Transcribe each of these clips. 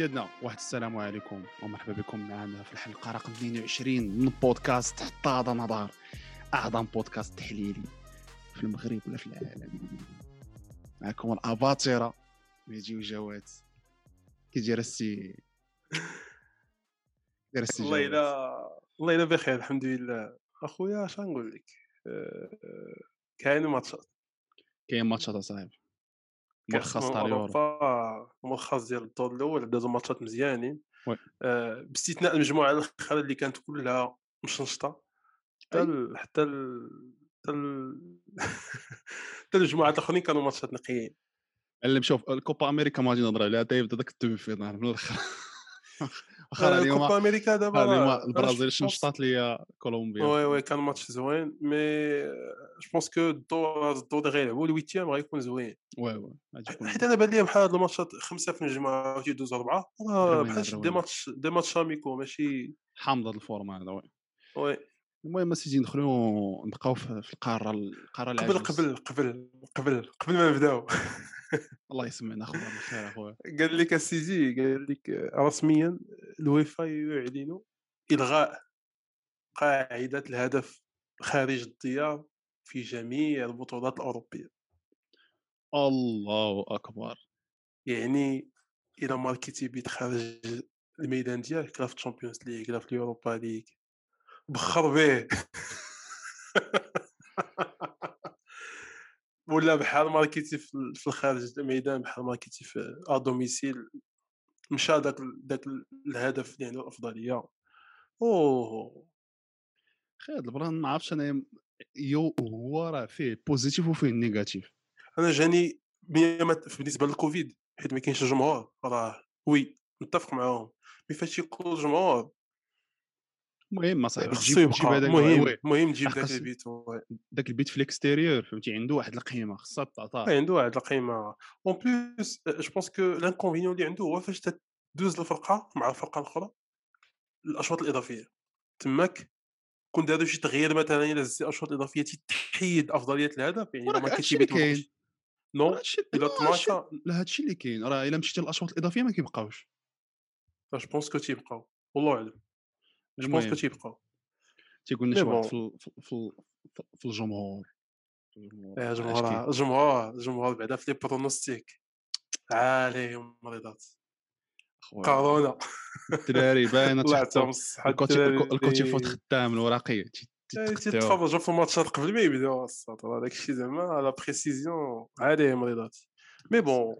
سيادنا واحد السلام عليكم ومرحبا بكم معنا في الحلقة رقم 22 من بودكاست حتى هذا نظر. أعظم بودكاست تحليلي في المغرب ولا في العالم. معكم الاباطره ميجي وجوات. كي داير السي. داير السي والله الا والله إلا بخير الحمد لله. أخويا اش غنقول لك؟ أه... كاين ماتشات. كاين ماتشات أصاحبي. ملخص تاع اليورو. ملخص ديال الدور الأول دازو ماتشات مزيانين. أه باستثناء المجموعة الاخرى اللي كانت كلها مشنشطة. حتى ال... حتى ال... حتى حتى المجموعات الآخرين كانوا ماتشات نقيين. اللي شوف الكوبا أمريكا ما غادي نهضر عليها يبدا داك finale من الآخر. واخا اليوم كوبا أمريكا دابا البرازيل شنشطات ليا كولومبيا. وي وي كان ماتش زوين mais je pense que الدور الدور غير يلعبوا ال huitième غيكون زوين. oui oui حيت أنا بان لي بحال هاد الماتشات خمسة في المجموعه وتيدوزوا أربعة بحال des matchs des matchs amicaux ماشي. حامض هاد ال format هذا oui. oui. المهم سيدي ندخلوا نبقاو في القارة القارة قبل قبل قبل قبل قبل ما نبداو. الله يسمعنا خويا بالخير أخويا. قال لك السيزي قال لك رسميا الويفا يعلن إلغاء قاعدة الهدف خارج الديار في جميع البطولات الأوروبية. الله أكبر. يعني إلى ماركيتي بيت خارج الميدان ديالك لا في الشامبيونز ليغ لا في اليوروبا ليغ. بخر به. ولا بحال ماركيتي في الخارج الميدان بحال ماركيتي في à domicile مشى داك داك الهدف اللي عنده الأفضلية. أوه! خي هاد ال plan ما عرفتش أنا يو هو راه فيه positif وفيه négatif أنا جاني بالنسبة للكوفيد حيت ما كاينش الجمهور راه oui نتفق معاهم. mais فاش يكون الجمهور المهم صاحبي تجيب تجيب هذاك المهم المهم تجيب ذاك البيت ذاك البيت في ال extérieur فهمتي؟ عنده واحد القيمة خصها تعطى عنده واحد القيمة en plus je pense que l'inconvénient اللي عنده هو فاش تدوز الفرقة مع الفرقة الأخرى الأشواط الإضافية. تماك؟ كون داروا شي تغيير مثلا إلى زدتي أشواط إضافية تحيد أفضلية الهدف يعني ما كاينش كاين. non إلا تماشا لا هادشي اللي كاين. راه إلا مشيتي للأشواط الإضافية ما كيبقاوش. je pense que تيبقاو. والله أعلم. je pense que تيبقاو تيقول لنا شي واحد في في في الجمهور. الجمهور. الجمهور الجمهور بعدا في لي برونوستيك عالي مريضات كورونا. الدراري باينة الكوتي فوت خدام الوراقي تتفرجوا في الماتشات قبل ما يبداو هذاك الشيء زعما. على بريسيزيون عالي مريضات مي بون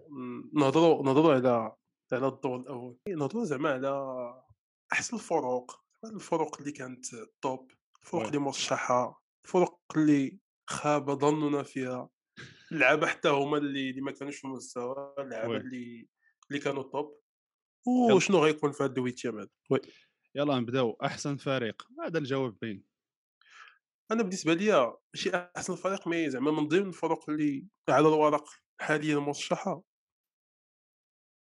نهضروا نهضروا على على الدور الأول. نهضروا زعما على أحسن الفروق. الفروق اللي كانت top الفروق اللي مرشحة الفروق اللي خاب ظننا فيها. اللعابة حتى هما اللي, اللي ما كانوش في المستوى اللعابة اللي اللي كانوا top وشنو غيكون في هذا ال huitième هذا oui. يلا نبداو. أحسن فريق. هذا الجواب باين أنا بالنسبة لي ماشي أحسن فريق mais زعما من ضمن الفرق اللي على الورق حاليا مرشحة.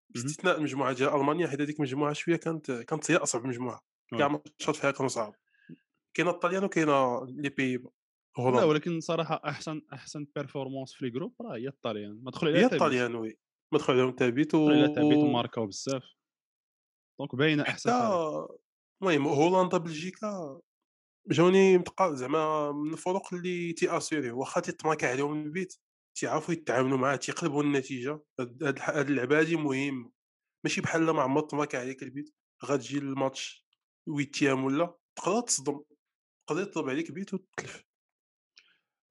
باستثناء المجموعه ديال ألمانيا حيت هذيك المجموعه شوية كانت كانت هي أصعب مجموعة. كاع الماتشات فيها كانوا صعاب كاينة الطليان وكاينه لي بي لا ولكن صراحة أحسن أحسن performance في ال groupe راه هي الطليان. ما دخل عليها هي الطليان oui. ما دخل عليهم تابيت و عليها تابيت وماركاو بزاف. donc باينة أحسن المهم هولندا بلجيكا جاوني متقا زعما من الفرق اللي تي assurer. واخا تيتماكا عليهم البيت تيعرفوا يتعاملوا معاه تيقلبوا النتيجة. هاد اللعبة هادي مهمة. ماشي بحال ما عمر تماكا عليك البيت غتجي الماتش huitième ولا تقدر تصدم تقدر يطلب عليك بيت وتتلف.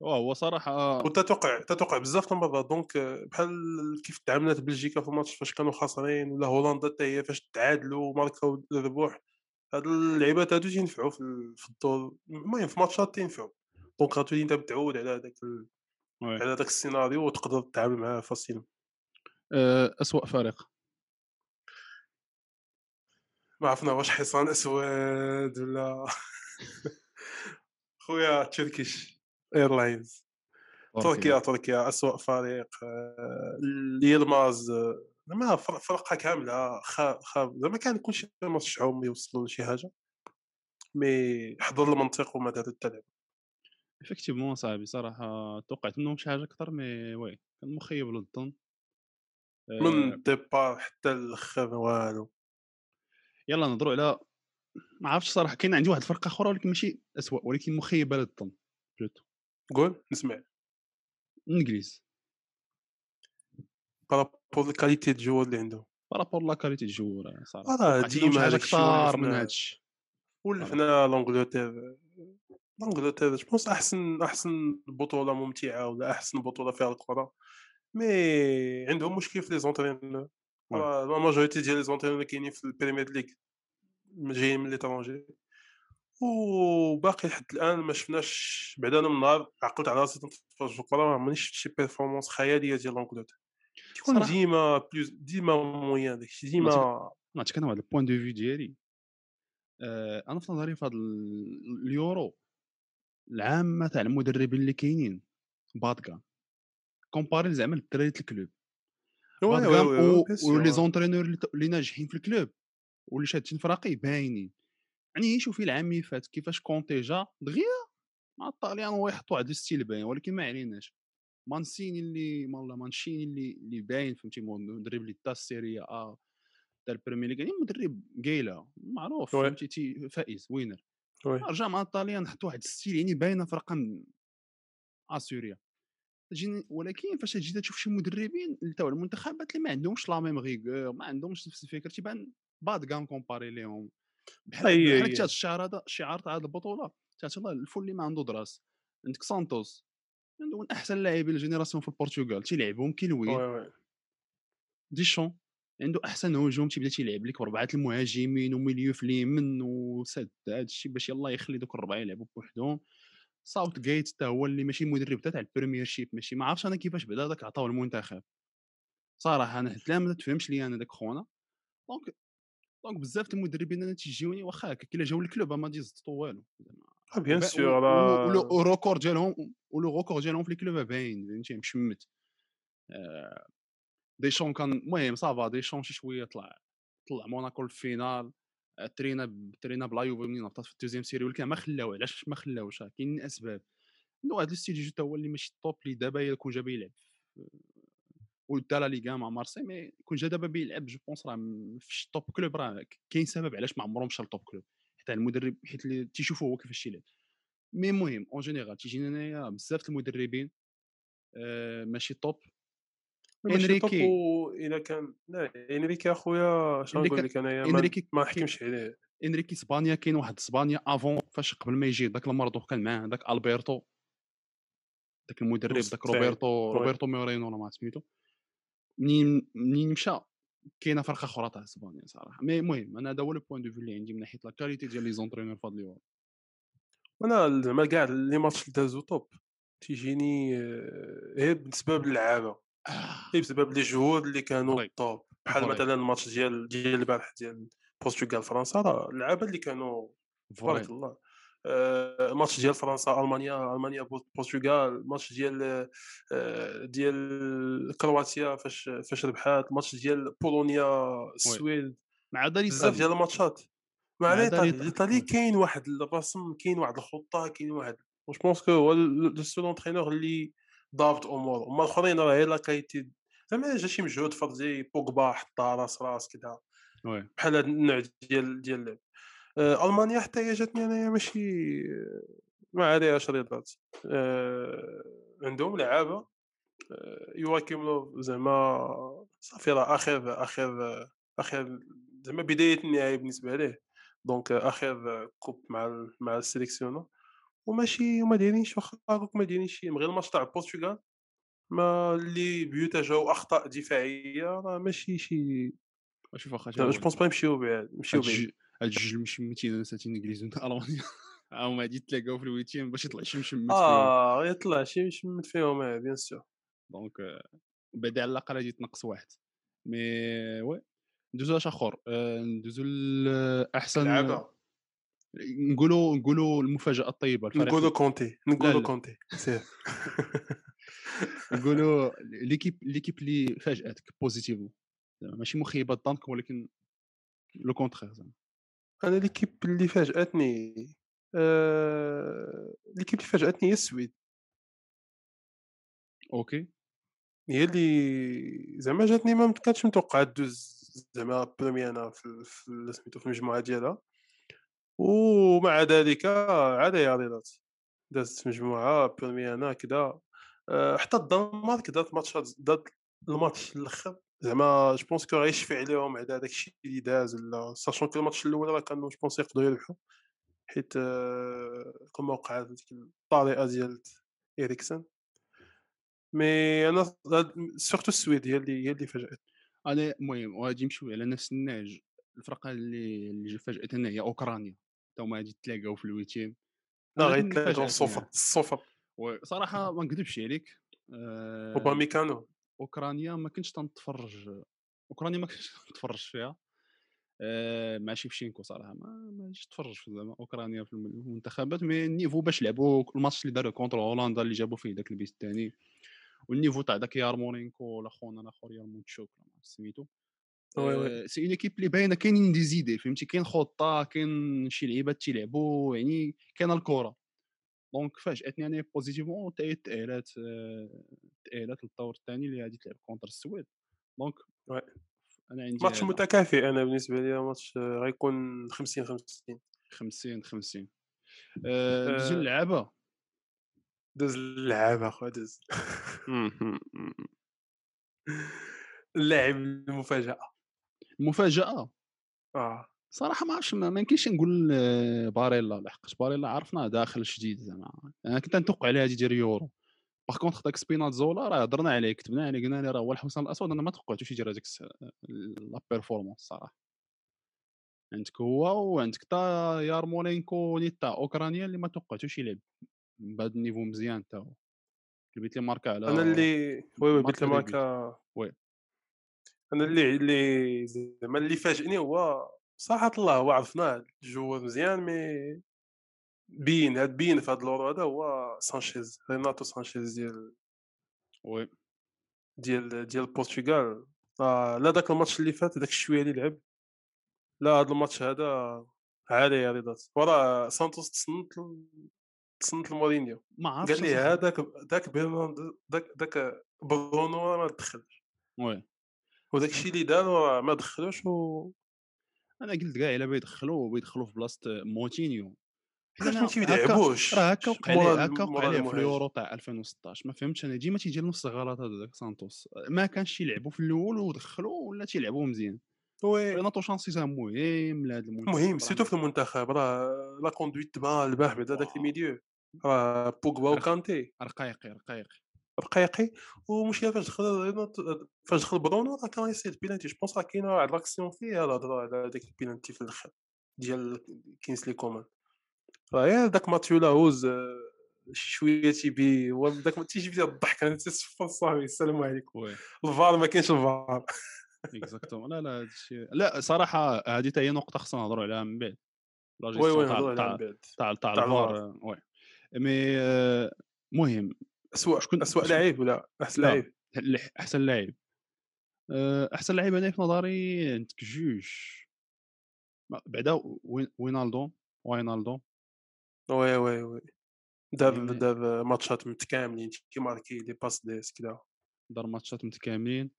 هو صراحة وتتوقع تتوقع بزاف المرات donc بحال كيف تعاملات بلجيكا في الماتش فاش كانوا خاسرين ولا هولندا حتى هي فاش تعادلوا وماركاو الربوح هاد اللعيبات هادو تينفعوا في الدور المهم في ماتشات تينفعوا. donc غتولي أنت متعود على هذاك ال... على هذاك السيناريو وتقدر تتعامل معاه facile اسوء فريق. ما عرفنا واش حصان أسود ولا خويا Turkish Airlines. تركيا تركيا اسوء فريق يلماز زعما فرقة كاملة خاب زعما كان كلشي مرشحهم يوصلوا لشي حاجة mais حضر المنطق وما داروا حتى لعبة. effectivement صاحبي صراحة توقعت منهم شي حاجة أكثر mais oui كان مخيب للظن. من ال départ حتى الأخر والو. يلا نهضروا على ما عرفتش صراحة كاين عندي واحد الفرقة أخرى ولكن ماشي اسوء ولكن مخيبة للظن plutôt. قول نسمع. الانجليز par rapport ال qualité د ال joueurs اللي عندهم. par rapport la qualité ال joueurs صراحة. راه ديما حاجة كثار من لنا- هذا الشيء ولف لنا l'Angleterre l'Angleterre je pense أحسن أحسن بطولة ممتعة ولا أحسن بطولة فيها الكرة. mais عندهم مشكل في les entraîneurs. la majorité ديال les entraîneurs اللي كاينين في البريمير ليغ جايين من l'étranger وباقي لحد الان ما شفناش بعدا أنا من نهار عقلت على راسي تنتفرج في الكره ما عمرني شفت شي performance خياليه ديال l'Angleterre تيكون صراحة- ديما بلوز ديما moyen داكشي ديما نعطيك أنا واحد ال point de vue ديالي أنا في نظري في هذا ال- اليورو العامه تاع المدربين اللي كاينين بادكا كومباري زعما للدراري الكلوب. ولي زونترينور اللي ناجحين في الكلوب واللي شادين فراقي باينين يعني شوفي العام اللي فات كيفاش كونتي جا دغيا مع الطاليان هو يحط واحد الستيل باين ولكن ما عليناش مانسيني اللي والله مانشيني اللي اللي باين فهمتي مدرب اللي دا السيريا آ دا البريمير ليغ يعني مدرب قايلة معروف. فهمتي تي- فائز وينر وي. رجع مع الطاليان حط واحد الستيل يعني باينة في رقم اسوريا تجيني ولكن فاش تجي تشوف شي مدربين تاع المنتخبات اللي ما عندهمش لا ميم ريغور ما عندهمش نفس الفكر تيبان بعض كاع كومباري ليهم. بحال أي. حتى الشعار هذا الشعار تاع هذه البطولة تاع الله الفول اللي ما عنده دراس عندك سانتوس عنده من أحسن اللاعبين الجينيراسيون في البرتغال تيلعبهم كيلوين وي وي. ديشون عنده أحسن هجوم تيبدا تيلعب لك بربعه المهاجمين وميليو في اليمين وسد هذا الشيء باش يلاه يخلي دوك الربعة يلعبوا بوحدهم. ساوث جيت حتى هو اللي ماشي مدرب تاع البريمير شيب ماشي. ما عرفتش أنا كيفاش بدا داك عطاو المنتخب. صراحة أنا حتى ما تفهمش لي أنا داك خونا. دونك دونك بزاف المدربين أنا تيجيوني واخا هكا كي جاو الكلوب ما يزطوا والو. آه، بيان سور ولو الريكورد ديالهم ولو ريكورد ديالهم في الكلوب باين فهمتي مشمت. آه، ديشون كان المهم صافا ديشون شي شوية طلع طلع موناكو الفينال آه، ترينا ترينا بلا يوفي منين في الدوزيام سيري ولكن ما خلاو علاش ما خلاوش؟ كاينين أسباب. واحد الستيل يجي حتى هو اللي ماشي توب اللي دابا يكون جا بيلعب ودا لا ليغا مع مارسي مي كون جا دابا بيلعب جو بونس راه فيش توب كلوب راه كاين سبب علاش ما عمرهم مشى لتوب كلوب؟ حتى المدرب حيت اللي تيشوفوا هو كيفاش يلعب. مي المهم اون جينيرال تيجينا هنايا بزاف المدربين آه، ماشي توب و الا كان Luis إنريكي أخويا شنو نقول لك أنايا ما- إنريكي ما نحكمش عليه. إنريكي إسبانيا كاين واحد إسبانيا avant فاش قبل ما يجي داك المرض وكان معاه داك ألبرتو. داك المدرب داك مستعد. روبرتو. روبرتو مورينو ولا ما سميتو. منين منين مشى كاينة فرقة أخرى تاع إسبانيا صراحة. mais المهم أنا هذا هو le point de vue اللي عندي من ناحية la qualité ديال les entraîneurs في هذا اليورو أنا زعما كاع les matchs اللي دازو top تيجيني آه، غير بسبب غير بسبب les جهود اللي كانوا فري. top بحال. مثلا الماتش ديال ديال البارح ديال البرتغال فرنسا راه اللعابه اللي كانوا تبارك. الله. آه، الماتش ديال فرنسا ألمانيا ألمانيا البرتغال الماتش ديال آه، ديال كرواتيا فاش فاش ربحات الماتش ديال بولونيا السويد مع عدا بزاف ديال الماتشات. مع الإيطالي كاين واحد الرسم كاين واحد الخطة كاين واحد. جو بونس كو هو لو سول انترينور اللي ضابط أمور هما الآخرين راه غير لا كايتي زعما جا شي مجهود فردي بوغبا حطها راس راس كذا بحال هاد النوع ديال ديال اللعب. آه، ألمانيا حتى هي جاتني أنايا ماشي ما عليهاش رياضات آه، عندهم لعابة آه، يواكم زعما صافي راه آخر آخر آخر زعما بداية النهايه بالنسبة ليه. دونك آخر كوب مع مع السيليكسيونر وماشي وما دايرينش واخا هاكوك ما دايرينش شي غير الماتش تاع البرتغال ما اللي بيوتا جاو اخطاء دفاعية راه ماشي شي شوف واخا جو بونس با يمشيو بعيد يمشيو بعيد هاد الجوج مشمتين ساتي الانجليز والمانيا هما غادي يتلاقاو في الويتيام باش يطلع شي مشمت آه يطلع شي مش من فيهم آه، بيان سور دونك آه، بعدا على الأقل غادي يتنقص واحد. mais oui ندوزو اش آخر؟ آه، ندوزو لاحسن لعابه نقولوا نقولوا المفاجأة الطيبة الفريق نقولوا كونتي نقولوا. كونتي سير. نقولوا l'équipe l'équipe اللي فاجأتك positivement زعما ماشي مخيبة الظن ولكن le contraire زعما. أنا ليكيب اللي فاجأتني آه... l'équipe اللي فاجأتني هي السويد. أوكي هي اللي زعما جاتني ما كانتش متوقعة دوز زعما بروميانا في في سميتو في المجموعة ديالها. ومع ذلك عاد هي رياضات دازت مجموعة بروميانا كذا آه، حتى الدنمارك دارت ماتشات دارت الماتش الآخر زعما جو بونس كو غيشفي عليهم على داك الشيء اللي داز ولا ساشون كو الماتش الأول راه كانوا جو بونس يقدروا يربحوا حيت آه، كما وقع ديك الطريقة ديال اريكسن مي أنا سورتو السويد هي اللي هي اللي فاجات أنا المهم وغادي نمشيو على نفس النهج الفرقة اللي اللي فاجأتنا هي أوكرانيا. تا هما غادي تلاقاو في الويتيم لا غيتلاقاو الصفر الصفر وصراحه ما نكذبش عليك آه، اوباميكانو أوكرانيا ما كنتش تنتفرج أوكرانيا ما كنتش تنتفرج فيها. آه، مع شيفشينكو صراحة ما ما تفرج في زعما أوكرانيا في المنتخبات مي النيفو باش لعبوا الماتش اللي داروا كونتر هولندا اللي جابوا فيه داك البيس الثاني وال niveau تاع داك يارمولينكو ولا خونا الأخر ياريمتشوك سميتو. c'est une équipe اللي باينة كاينين des idées فهمتي؟ كاين خطة كاين شي لعيبات تيلعبوا يعني كاينة الكرة. donc فاجاتني أنا positivement حتى هي تأهلات آه، تأهلات للدور الثاني اللي غادي تلعب contre السويد. donc. أنا عندي ماتش. متكافئ أنا بالنسبة لي ماتش آه، غيكون 50 50 50 50 آه، ندوزو آه. للعابه داز اللعاب أخويا داز اللاعب المفاجأة. المفاجاه آه. صراحة ما عرفتش ما يمكنش نقول باريلا لحقاش باريلا عرفنا داخل جديد زعما. أنا كنت نتوقع عليه غادي يدير يورو باغ كونتخ داك سبيناتزولا راه هضرنا عليه كتبنا عليه قلنا ليه راه هو الحصان الأسود. أنا ما توقعتوش يدير هذيك لا بيرفورمانس صراحة. عندك هو وعندك تا يارمولينكو تاع أوكرانيا اللي ما توقعتوش يلعب. بهذا ال niveau مزيان تا هو. اللي ماركا على أنا اللي oui oui but ماركا ماركا oui. أنا اللي اللي زعما اللي فاجئني هو صراحة الله هو عرفناه ال joueur مزيان mais بين هاد بين في هاد اللورو هذا هو سانشيز ريناتو سانشيز ديال oui. ديال ديال البرتغال آه لا داك الماتش اللي فات داك الشوية اللي لعب. لا هاد الماتش هذا عالي يا رضات وراه سانتوس تصنت تصنت لمورينيو. ما عرفتش قال لي. هذاك داك داك داك برونو ما دخلش oui. وداك الشيء اللي دار راه ما دخلوش و أنا قلت كاع إلا بيدخلوا بيدخلوا في بلاصة موتينيو علاش ما تيلعبوش راه هكا وقع عليه هكا وقع عليه في. اليورو تاع 2016 ما فهمتش أنا ديما تيدير نفس الغلط هذا داك سانتوس. ما كانش يلعبوا في الأول ودخلوا ولا تيلعبوا مزيان. oui. ريناتو سانشيز مهم لهذا المنتخب المهم surtout في المنتخب. راه لا كوندويت تبان البارح بعدا داك ال milieu. راه بوغبا رخ- وكانتي رقيقي رقيقي. رقيقي ومشكل فاش دخل فاش دخل برونو راه كان يصيد penalty je pense راه كاينة واحد l'action فيه الهضره على داك البينالتي في الآخر ديال كينسلي كومان راه غير داك ماتيو لاهوز آه، شوية تيبي هو داك تيجي الضحك. أنا تيصفر صاحبي السلام عليكم. الفار ما كاينش الفار exactement لا لا هادشي لا صراحة هذه حتى هي نقطة خصنا نهضروا عليها من بعد. oui oui نهضروا عليها من بعد. تاع تاع الفار. آه، oui. mais آه، مهم. اسوء شكون- اسوء لعيب ولا أحسن لا. لعيب أحسن لاعب. آه، أحسن لاعب أنا في نظري عندك جوج بعدا وين- وينالدو وينالدو oui oui oui. دار يعني- دار ماتشات متكاملين كيماركي les passes dé كذا دار ماتشات متكاملين.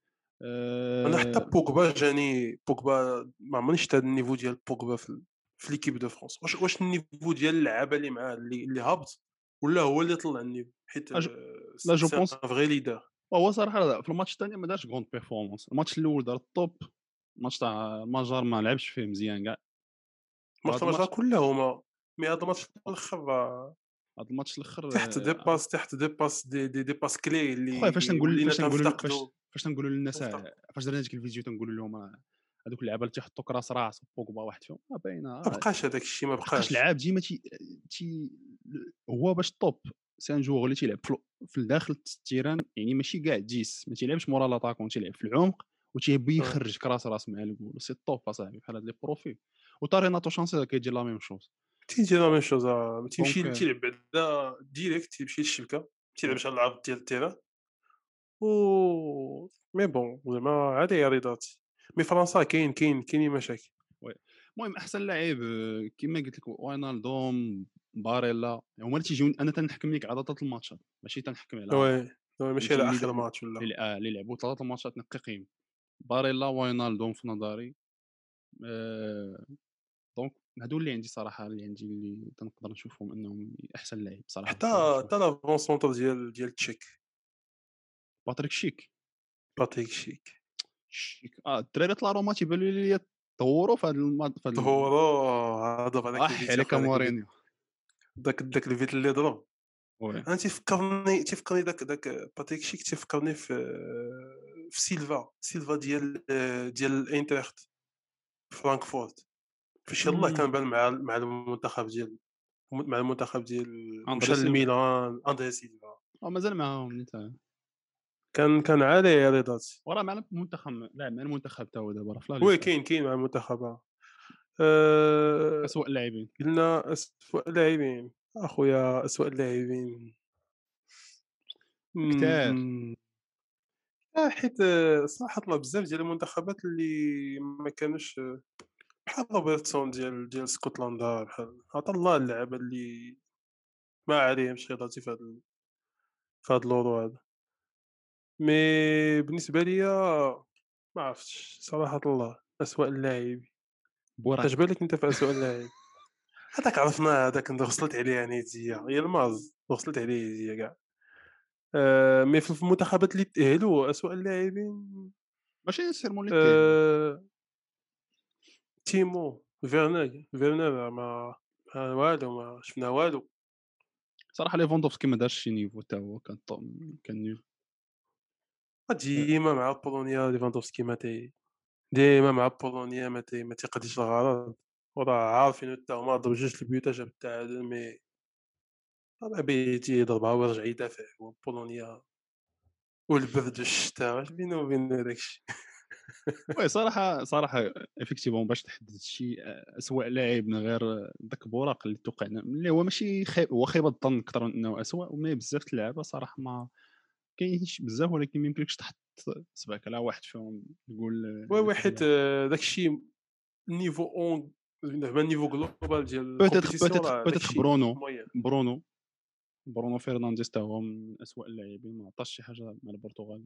أنا حتى آه، بوغبا جاني بوغبا ما عمرني شفت هذا ال niveau ديال بوغبا في في l'équipe de France واش واش ال niveau ديال اللعابة اللي معاه اللي اللي هابط؟ ولا هو اللي طلع ال niveau حيت أج- لا، je pense- vrai leader. هو صراحة في الماتش الثاني ما دارش contre-performance الماتش الأول دار ال top الماتش تاع المجر ما لعبش فيه مزيان كاع. الماتش الماتش الماتش- كلهما مي هذا الماتش الأخر هذا الماتش الأخر تحت دي آه، باس تحت دي باس دي دي, دي باس كلي اللي فاش تنقول ولينا فاش تنقول فاش تنقولوا للناس مفتقد. فاش درنا ديك الفيديو تنقولوا لهم هذوك اللعابة اللي تيحطوا كراس راس بوغبا واحد فيهم ما باينة ما بقاش هذاك الشيء ما بقاش بقاش. لعاب ديما تي تي هو باش طوب سي ان جوغ اللي تيلعب في, ال- في الداخل التيران يعني ماشي كاع ديس ما تيلعبش مورا لاطاكون تيلعب في العمق وتيبي آه. يخرج كراس رأس مع الجول سي طوب أصاحبي بحال هاد لي بروفيل. وتا ريناتو سانشيز كيدير la même chose. تيجي la même chose آه، تيمشي تيلعب بعدا direct تيمشي للشبكة تيلعب على العرض ديال ال terrain. و mais bon زعما عادي يا رضاتي mais فرنسا كاين كاين كاينين مشاكل. المهم أحسن لاعب آه، كما قلت لك وينالدوم باريلا هما اللي تيجيو أنا تنحكم لك عدد الماتشات. ماشي تنحكم على oui ماشي على آخر ماتش ولا؟ اللي آه، لعبوا ثلاثة الماتشات نقي قيم باريلا واينالدوم في نظري آه، donc هادو اللي عندي صراحة اللي عندي اللي تنقدر نشوفهم أنهم أحسن لاعب صراحة حتى حتى l'avant-centre ديال ديال تشيك باتريك شيك باتريك شيك آه الدراري تاع روما تيبان لي تطوروا في هذا الماتش في ظهورو هذا بعدا اح عليك مورينيو. داك داك الفيت اللي ضرب. أنا تيفكرني تيفكرني داك داك باتريك شيك تيفكرني في في سيلفا سيلفا ديال ديال الإنترخت فرانكفورت. فاش يلاه. كان بان مع مع المنتخب ديال مع المنتخب ديال مشى. لميلان اندري سيلفا. آه، مازال معاهم نتا. كان كان عالي يا رضاتي وراه معنا المنتخب لاعب مع المنتخب تا هو دابا راه في لا oui. كاين كاين مع المنتخب آه. أه اسوء اللاعبين قلنا اسوء اللاعبين أخويا اسوء اللاعبين كتار. مم. آه، حيت آه، صراحة طلع بزاف ديال المنتخبات اللي ما كانوش آه، بحال روبرتسون ديال ديال اسكتلندا بحال عطا الله اللعابه اللي ما عليهمش رضاتي في هذا في هذا اللورو هذا مي بالنسبة ليا ما عرفتش صراحة الله اسوء اللاعب. بوراك لك أنت في اسوء اللاعب. هذاك عرفنا هذاك غسلت عليه نيتيا هي الماز غسلت عليه هي كاع. آه مي في المنتخبات اللي تأهلوا اسوء اللاعبين. ماشي سير مولي آه... تيمو فيرنر فيرنر ما ما والو ما شفنا والو. صراحة ليفوندوفسكي ما دارش شي نيفو تا هو كان كان نيف ديما مع بولونيا ليفاندوفسكي ما تي ديما مع بولونيا ما تي ما تيقضيش الغرض. وراه عارفين حتى هما ضرب جوج البيوتا جاب التعادل mais طبعا بيتي يضربها ويرجع يدافع بولونيا. والبرد والشتاء واش بينو وبين داكشي؟ oui صراحة صراحة effectivement باش تحدد شي اسوء لاعب من غير داك بوراك اللي توقعنا اللي هو ماشي هو خيبة الظن أكثر من إنه اسوء و mais بزاف اللعابه صراحة ما كاينش بزاف ولكن ما يمكنلكش تحط صبعك على واحد فيهم تقول oui oui حيت آه، داكشي ال niveau en زعما ال niveau global ديال داكشي برونو. برونو برونو فرنانديز تا هو من اسوء اللاعبين ما عطاش شي حاجة مع البرتغال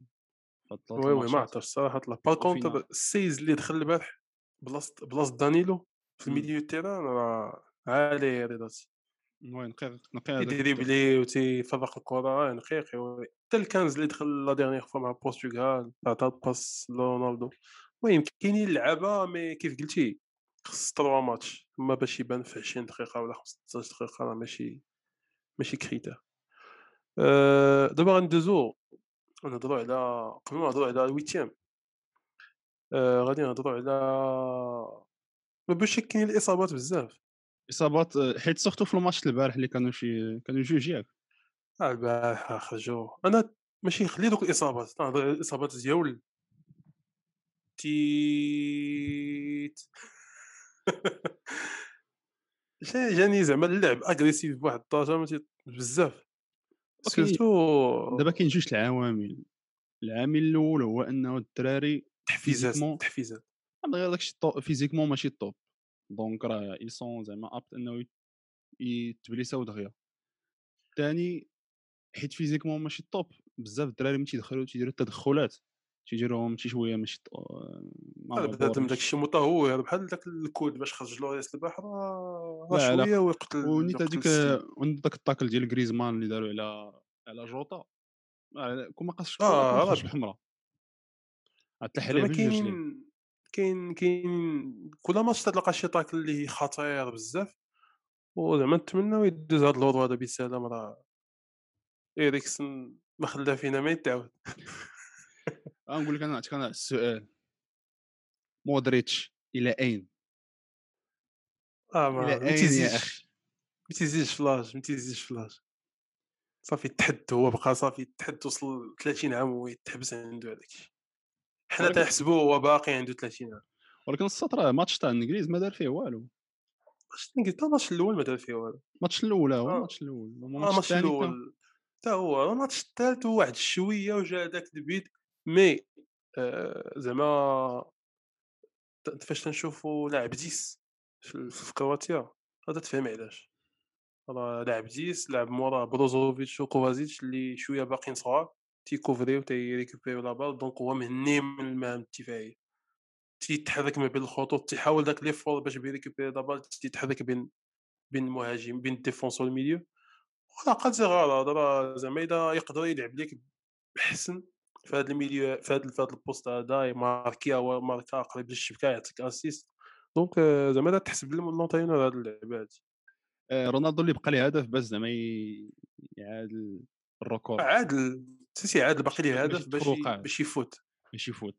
oui oui ما ماتشات. عرفتش صراحة لا باغ وفينا- contre ال seize اللي دخل البارح بلاصة بلاصة دانيلو في مم. ال milieu terrain راه عالي رضاتي وي نقي نقي هذاك يدريبلي وتيفرق الكره نقيقي oui. حتى الكنز اللي دخل la dernière fois مع البرتغال عطى passe لرونالدو. المهم كاينين اللعابه mais كيف قلتي خص 3 ماتش. اما باش يبان في 20 دقيقة ولا 15 دقيقة راه ماشي ماشي critère أه دابا غندوزو. نهضروا على قبل ما نهضروا على ال huitième أه غادي نهضروا على ما باش كاين الإصابات بزاف. إصابات حيت surtout في الماتش البارح اللي كانوا شي كانوا جوج ياك. آه، البارح خرجوا. أنا ماشي نخلي دوك الإصابات. نهضر على الإصابات ديال تيت. جا- جاني زعما اللعب agressif بواحد الدرجة ما تي- بزاف. surtout دابا كاين جوج العوامل. العامل الأول هو أنه الدراري تحفيزات تحفيزات. غير داكشي physiquement ماشي ال top. donc راه ils sont زعما ابت انه يت- يتبليساو دغيا الثاني حيت physiquement ماشي ال top بزاف الدراري ملي تيدخلوا تيديروا التدخلات تيديروهم شي شوية ماشي مبورينش. داك الشيء متهور بحال داك ال coude باش خرج لوريس البارح راه. شوية ويقتل ونيت هذيك. ونيت داك ال tacle ديال غريزمان اللي داروا على على جوطا آه، كون ما قاصش بحمراء غتلح عليه بالجوج كاين كاين كل ماتش تلقى شي tacle اللي خطير بزاف وزعما نتمناو يدوز هاد الوضع هذا بسلام راه اريكسن ما خلى فينا ما يتعاود. نقول لك أنا نعطيك أنا السؤال مودريتش إلى أين؟ آه ما تيزيدش أخي؟ ما تيزيدش فلاش فلاش. صافي تحد هو بقى صافي تحد وصل 30 عام ويتحبس عنده هذاك الشيء. حنا تنحسبوه هو باقي عنده 30 عام. ولكن السطر راه ماتش تاع الانجليز ما دار فيه والو. واش قلت الماتش الأول ما دار فيه والو. الماتش الأول هو آه. الماتش الأول. آه، الماتش الماتش الأول. حتى هو الماتش الثالث هو واحد شوية وجا هذاك البيت. مي آه زعما فاش تنشوفوا لاعب ديس في كرواتيا هذا تفهم علاش. راه لاعب ديس لاعب مورا بروزوفيتش وكوفازيتش اللي شوية باقيين صغار. تيكوفري وتيريكوبيري la balle. donc هو مهني من المهام الدفاعيه تيتحرك ما بين الخطوط تيحاول داك l'effort باش يريكوبيري la balle تيتحرك بين بين المهاجم بين ال défenseur ال milieu. ولا قد غلط راه زعما إذا يقدر يلعب لك بحسن في هذا ال milieu في هذا في هذا ال poste هذا يماركي أو ماركا قريب للشبكة يعطيك أسيست. دونك زعما تحسب لونتينور هذا اللعبة هذه آه، رونالدو اللي بقى ليه هدف باش زعما يعادل الركور عادل. سيسي عادل باقي ليه هدف باش باش يفوت. باش يفوت.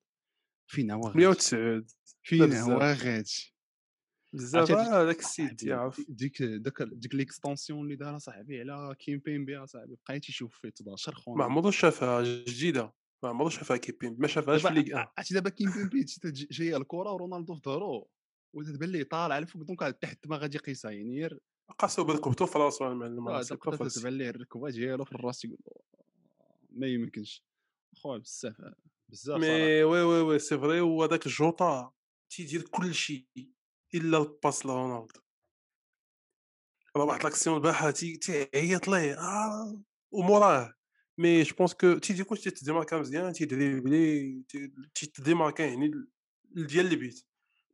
فين هو غادي 109 فين هو غادي بزاف. هذاك السيت يعرف. ديك داك ديك ليكستونسيون اللي دارها صاحبي على كيمبين بها صاحبي بقى تيشوف فيه 11 خونا ما عمرو شافها جديدة. ما عمرو شافها كيمبين ما شافهاش في Ligue 1 عرفتي دابا كيمبيمبي جاية الكرة ورونالدو في ظهرو وتتبان ليه طالع الفوق. donc تحت ما غادي يقيسها يعني قاسو بركبتو في راسو المعلم تبان ليه الركبة ديالو في الراس يقول ما يمكنش. خويا بزاف بزاف mais oui oui oui c'est vrai وهذاك الجوطا تيدير كل شيء إلا ال passe لرونالدو. راه واحد l'action البارحه تيعيط ليه آه وموراه. mais je pense que تيدير كلشي تيديماركا مزيان تيدريبلي تيديماركا يعني ديال البيت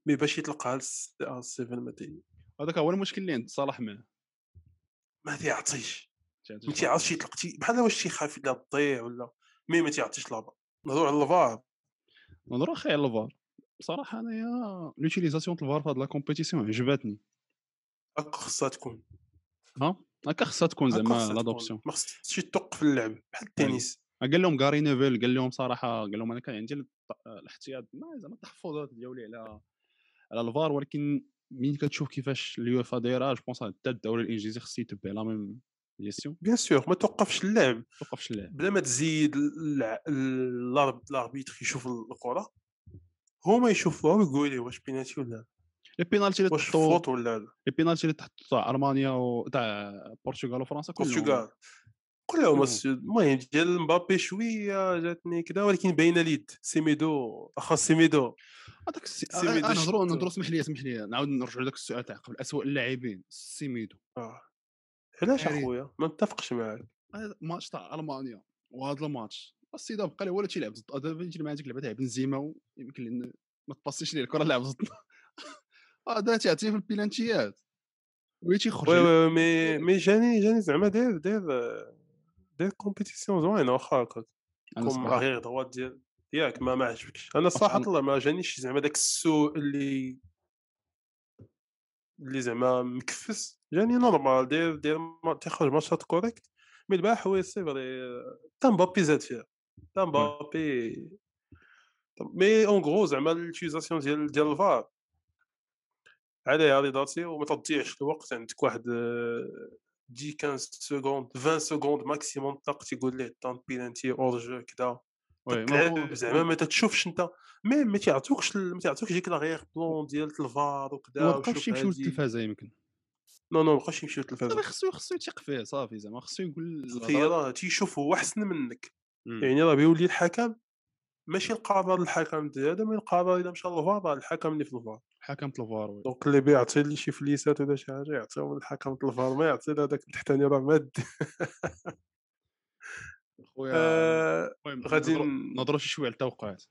mais باش يطلقها السيفن ما هذاك هو المشكل اللي عند صلاح معاه ما تيعطيش. ما تيعرفش يطلق بحال واش تيخاف لا تضيع ولا mais ما تيعطيش دابا نهضروا على الفار. نهضروا أخي على الفار. بصراحة أنايا l'utilisation د الفار في هاد la compétition عجباتني. هكا خصها تكون. ها؟ هكا خصها تكون زعما l'adoption ما خصش توقف في اللعب بحال التنس. قال لهم غاري نيفيل قال لهم صراحة قال لهم أنا كان عندي الاحتياط زعما التحفظات ديالي على على الفار ولكن مين كتشوف كيفاش اليو اف دايره je pense حتى الدوري الإنجليزي خصو يتبع la même bien sûr ما توقفش اللعب. توقفش اللعب. بلا ما تزيد ال arbitre يشوف الكرة هما يشوفوها ويقولوا لي واش بينالتي ولا les penaltys اللي واش فوت ولا les penaltys اللي تحط تاع ألمانيا و تاع البرتغال وفرنسا كلهم. البرتغال كلهم المهم ديال مبابي شوية جاتني كذا ولكن باينة اليد سيميدو أخا سيميدو. هذاك سيميدو نهضروا نهضروا اسمح لي اسمح لي نعاود نرجعوا لذاك السؤال تاع قبل. اسوء اللاعبين سيميدو. آه. علاش اخويا ما نتفقش معاك. ماتش تاع ألمانيا وهذا الماتش السيده بقى له ولا تيلعب ضد دابا نجي مع ديك اللعبه تاع بنزيما يمكن لأن ما تباسيش ليه الكرة لعب ضدنا هذا تيعطيه في البيلانتيات. وي تيخرج. وي وي مي مي جاني جاني زعما داير داير داير كومبيتيسيون زوينة واخا هكاك. كوم غير دوات ديال ياك ما ما عجبكش. أنا الصراحه الله ما جانيش زعما داك السوء اللي اللي زعما مكفس جاني نورمال داير داير تيخرج ماتشات correct mais البارح هو c'est vrai تا مبابي زاد فيها. تا مبابي mais en gros زعما l'utilisation ديال ديال الفار عليها رضاتي وما تضيعش الوقت عندك واحد دي 15 secondes 20 secondes maximum طاق تيقول ليه ton penalty hors-jeu كدا. زعما ما تتشوفش انت mais ما تيعطوكش ما تيعطوكش ديك l'arrière-plan ديال الفار وكذا ما بقاوش يمشيو للتلفازة يمكن. non non ما بقاش يمشيو للتلفازة. خصو خصو يثيق فيه صافي زعما خصو يقول راه تيشوف هو أحسن منك. يعني راه بيولي الحكم ماشي القرار الحكم هذا من القرار اذا مشى للفار الحكم اللي في الفار حكم الفار donc اللي بيعطي لي شي فليسات ولا شي حاجة يعطيهم الحكم الفار ما يعطي لهذاك التحتاني راه ماد. خويا آه، غادي نهضروا شي شوية على التوقعات.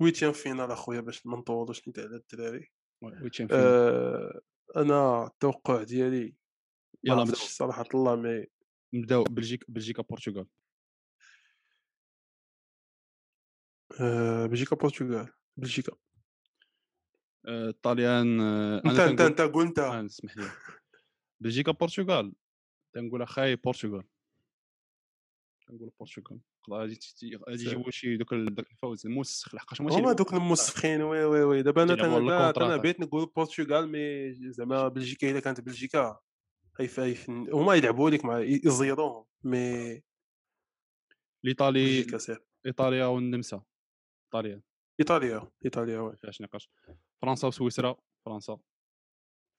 huitième finale اخويا باش ما نطولوش نيت على الدراري. huitième finale آه أنا التوقع ديالي يلا نبداو صراحة الله mais نبداو بلجيكا بلجيكا بورتوغال. آه بلجيكا بورتوغال. بلجيكا. الطاليان آه، انت انت انت قول انت اسمح لي. بلجيكا بورتوغال. تنقول أخاي بورتوغال. تنقول البرتغال غادي غادي يجيبوا شي دوك دوك الفوز الموسخ لحقاش ماشي هما دوك الموسخين oui oui oui. دابا أنا أنا بغيت نقول البرتغال mais زعما بلجيكا إلا كانت بلجيكا خايف هما يلعبوا لك مع يزيروهم mais الايطالي إيطاليا والنمسا. إيطاليا. إيطاليا إيطاليا oui. فيهاش نقاش. فرنسا وسويسرا. فرنسا.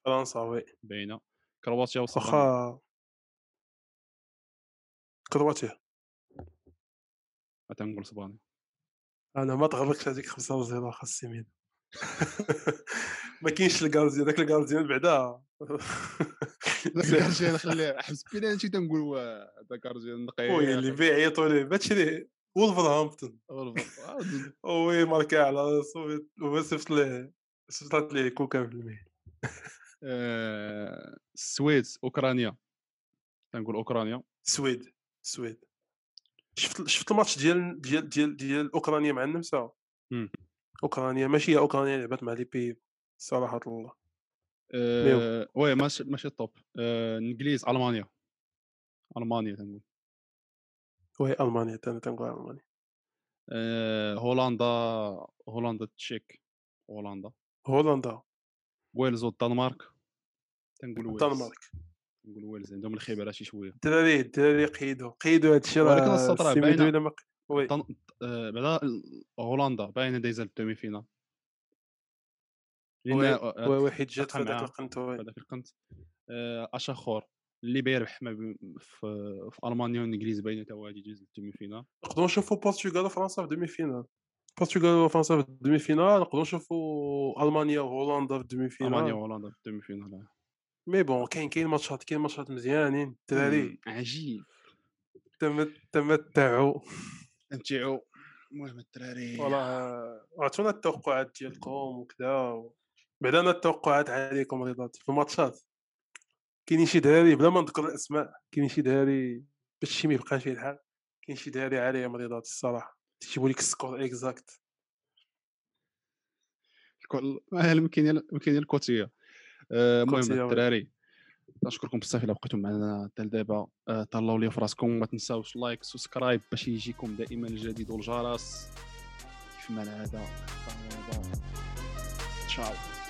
فرنسا oui. باينة. كرواتيا واخا كرواتيا. تنقول اسبانيا أنا ما تغرقش هذيك 5 0 خاص يمين ما كاينش الكارديان داك الكارديان بعدا. داك خليه حبس بينالتي تنقول داك الرجال نقي وي اللي بيعيطوا ليه؟ هادشي اللي وولفرهامبتون وي ماركا على صوفيت صيفط ليه صيفطات ليه كوكا في ال mail. آه، السويد أوكرانيا. تنقول أوكرانيا. السويد السويد شفت شفت الماتش ديال ديال ديال ديال أوكرانيا مع النمسا؟ أوكرانيا ماشي هي أوكرانيا لعبات مع لي بي صراحة الله. أه oui ماشي ماشي ال top. أه الإنجليز ألمانيا. ألمانيا تنقول. oui ألمانيا أنا تنقول ألمانيا. أه هولندا هولندا تشيك. هولندا. هولندا. ويلز والدنمارك. تنقول ويلز. الدنمارك. نقول ويلز عندهم الخبره شي شوية. الدراري الدراري قيدوا قيدوا هادشي راه ولكن السطر باينة ما oui. آه، بعدا هولندا باينة دايزة ال demi-finale oui oui حيت جات في هذاك القنت هذاك القنت. آه، اش اخر اللي بيربح في في ألمانيا والإنجليز باينة تا هو غادي يجوز لل demi-finale نقدروا نشوفوا البرتغال وفرنسا في demi-finale البرتغال وفرنسا في ال demi-finale نقدروا نشوفوا ألمانيا وهولندا في ال demi ألمانيا finale وهولندا في ال demi-finale آه. mais bon كاين كاين ماتشات كاين ماتشات مزيانين الدراري مم، عجيب. تم- تمتعوا تمتعوا المهم الدراري. والله عطونا التوقعات ديالكم وكذا و- بعدا أنا التوقعات عليكم رضات في الماتشات كاينين شي دراري بلا ما نذكر الأسماء كاينين شي دراري باش شي ما يبقاش فيه الحال كاين شي دراري عليهم رضات الصراحة. تيجيبوا لك ال score exact الكل- ما يمكن يمكن الكوتية. المهم oui. الدراري. نشكركم بزاف إلا بقيتوا معنا حتى لدابا. آه، تهلاو لي في راسكم ما تنساوش like subscribe باش يجيكم دائما الجديد والجرس. كيف ما العادة. تشاو.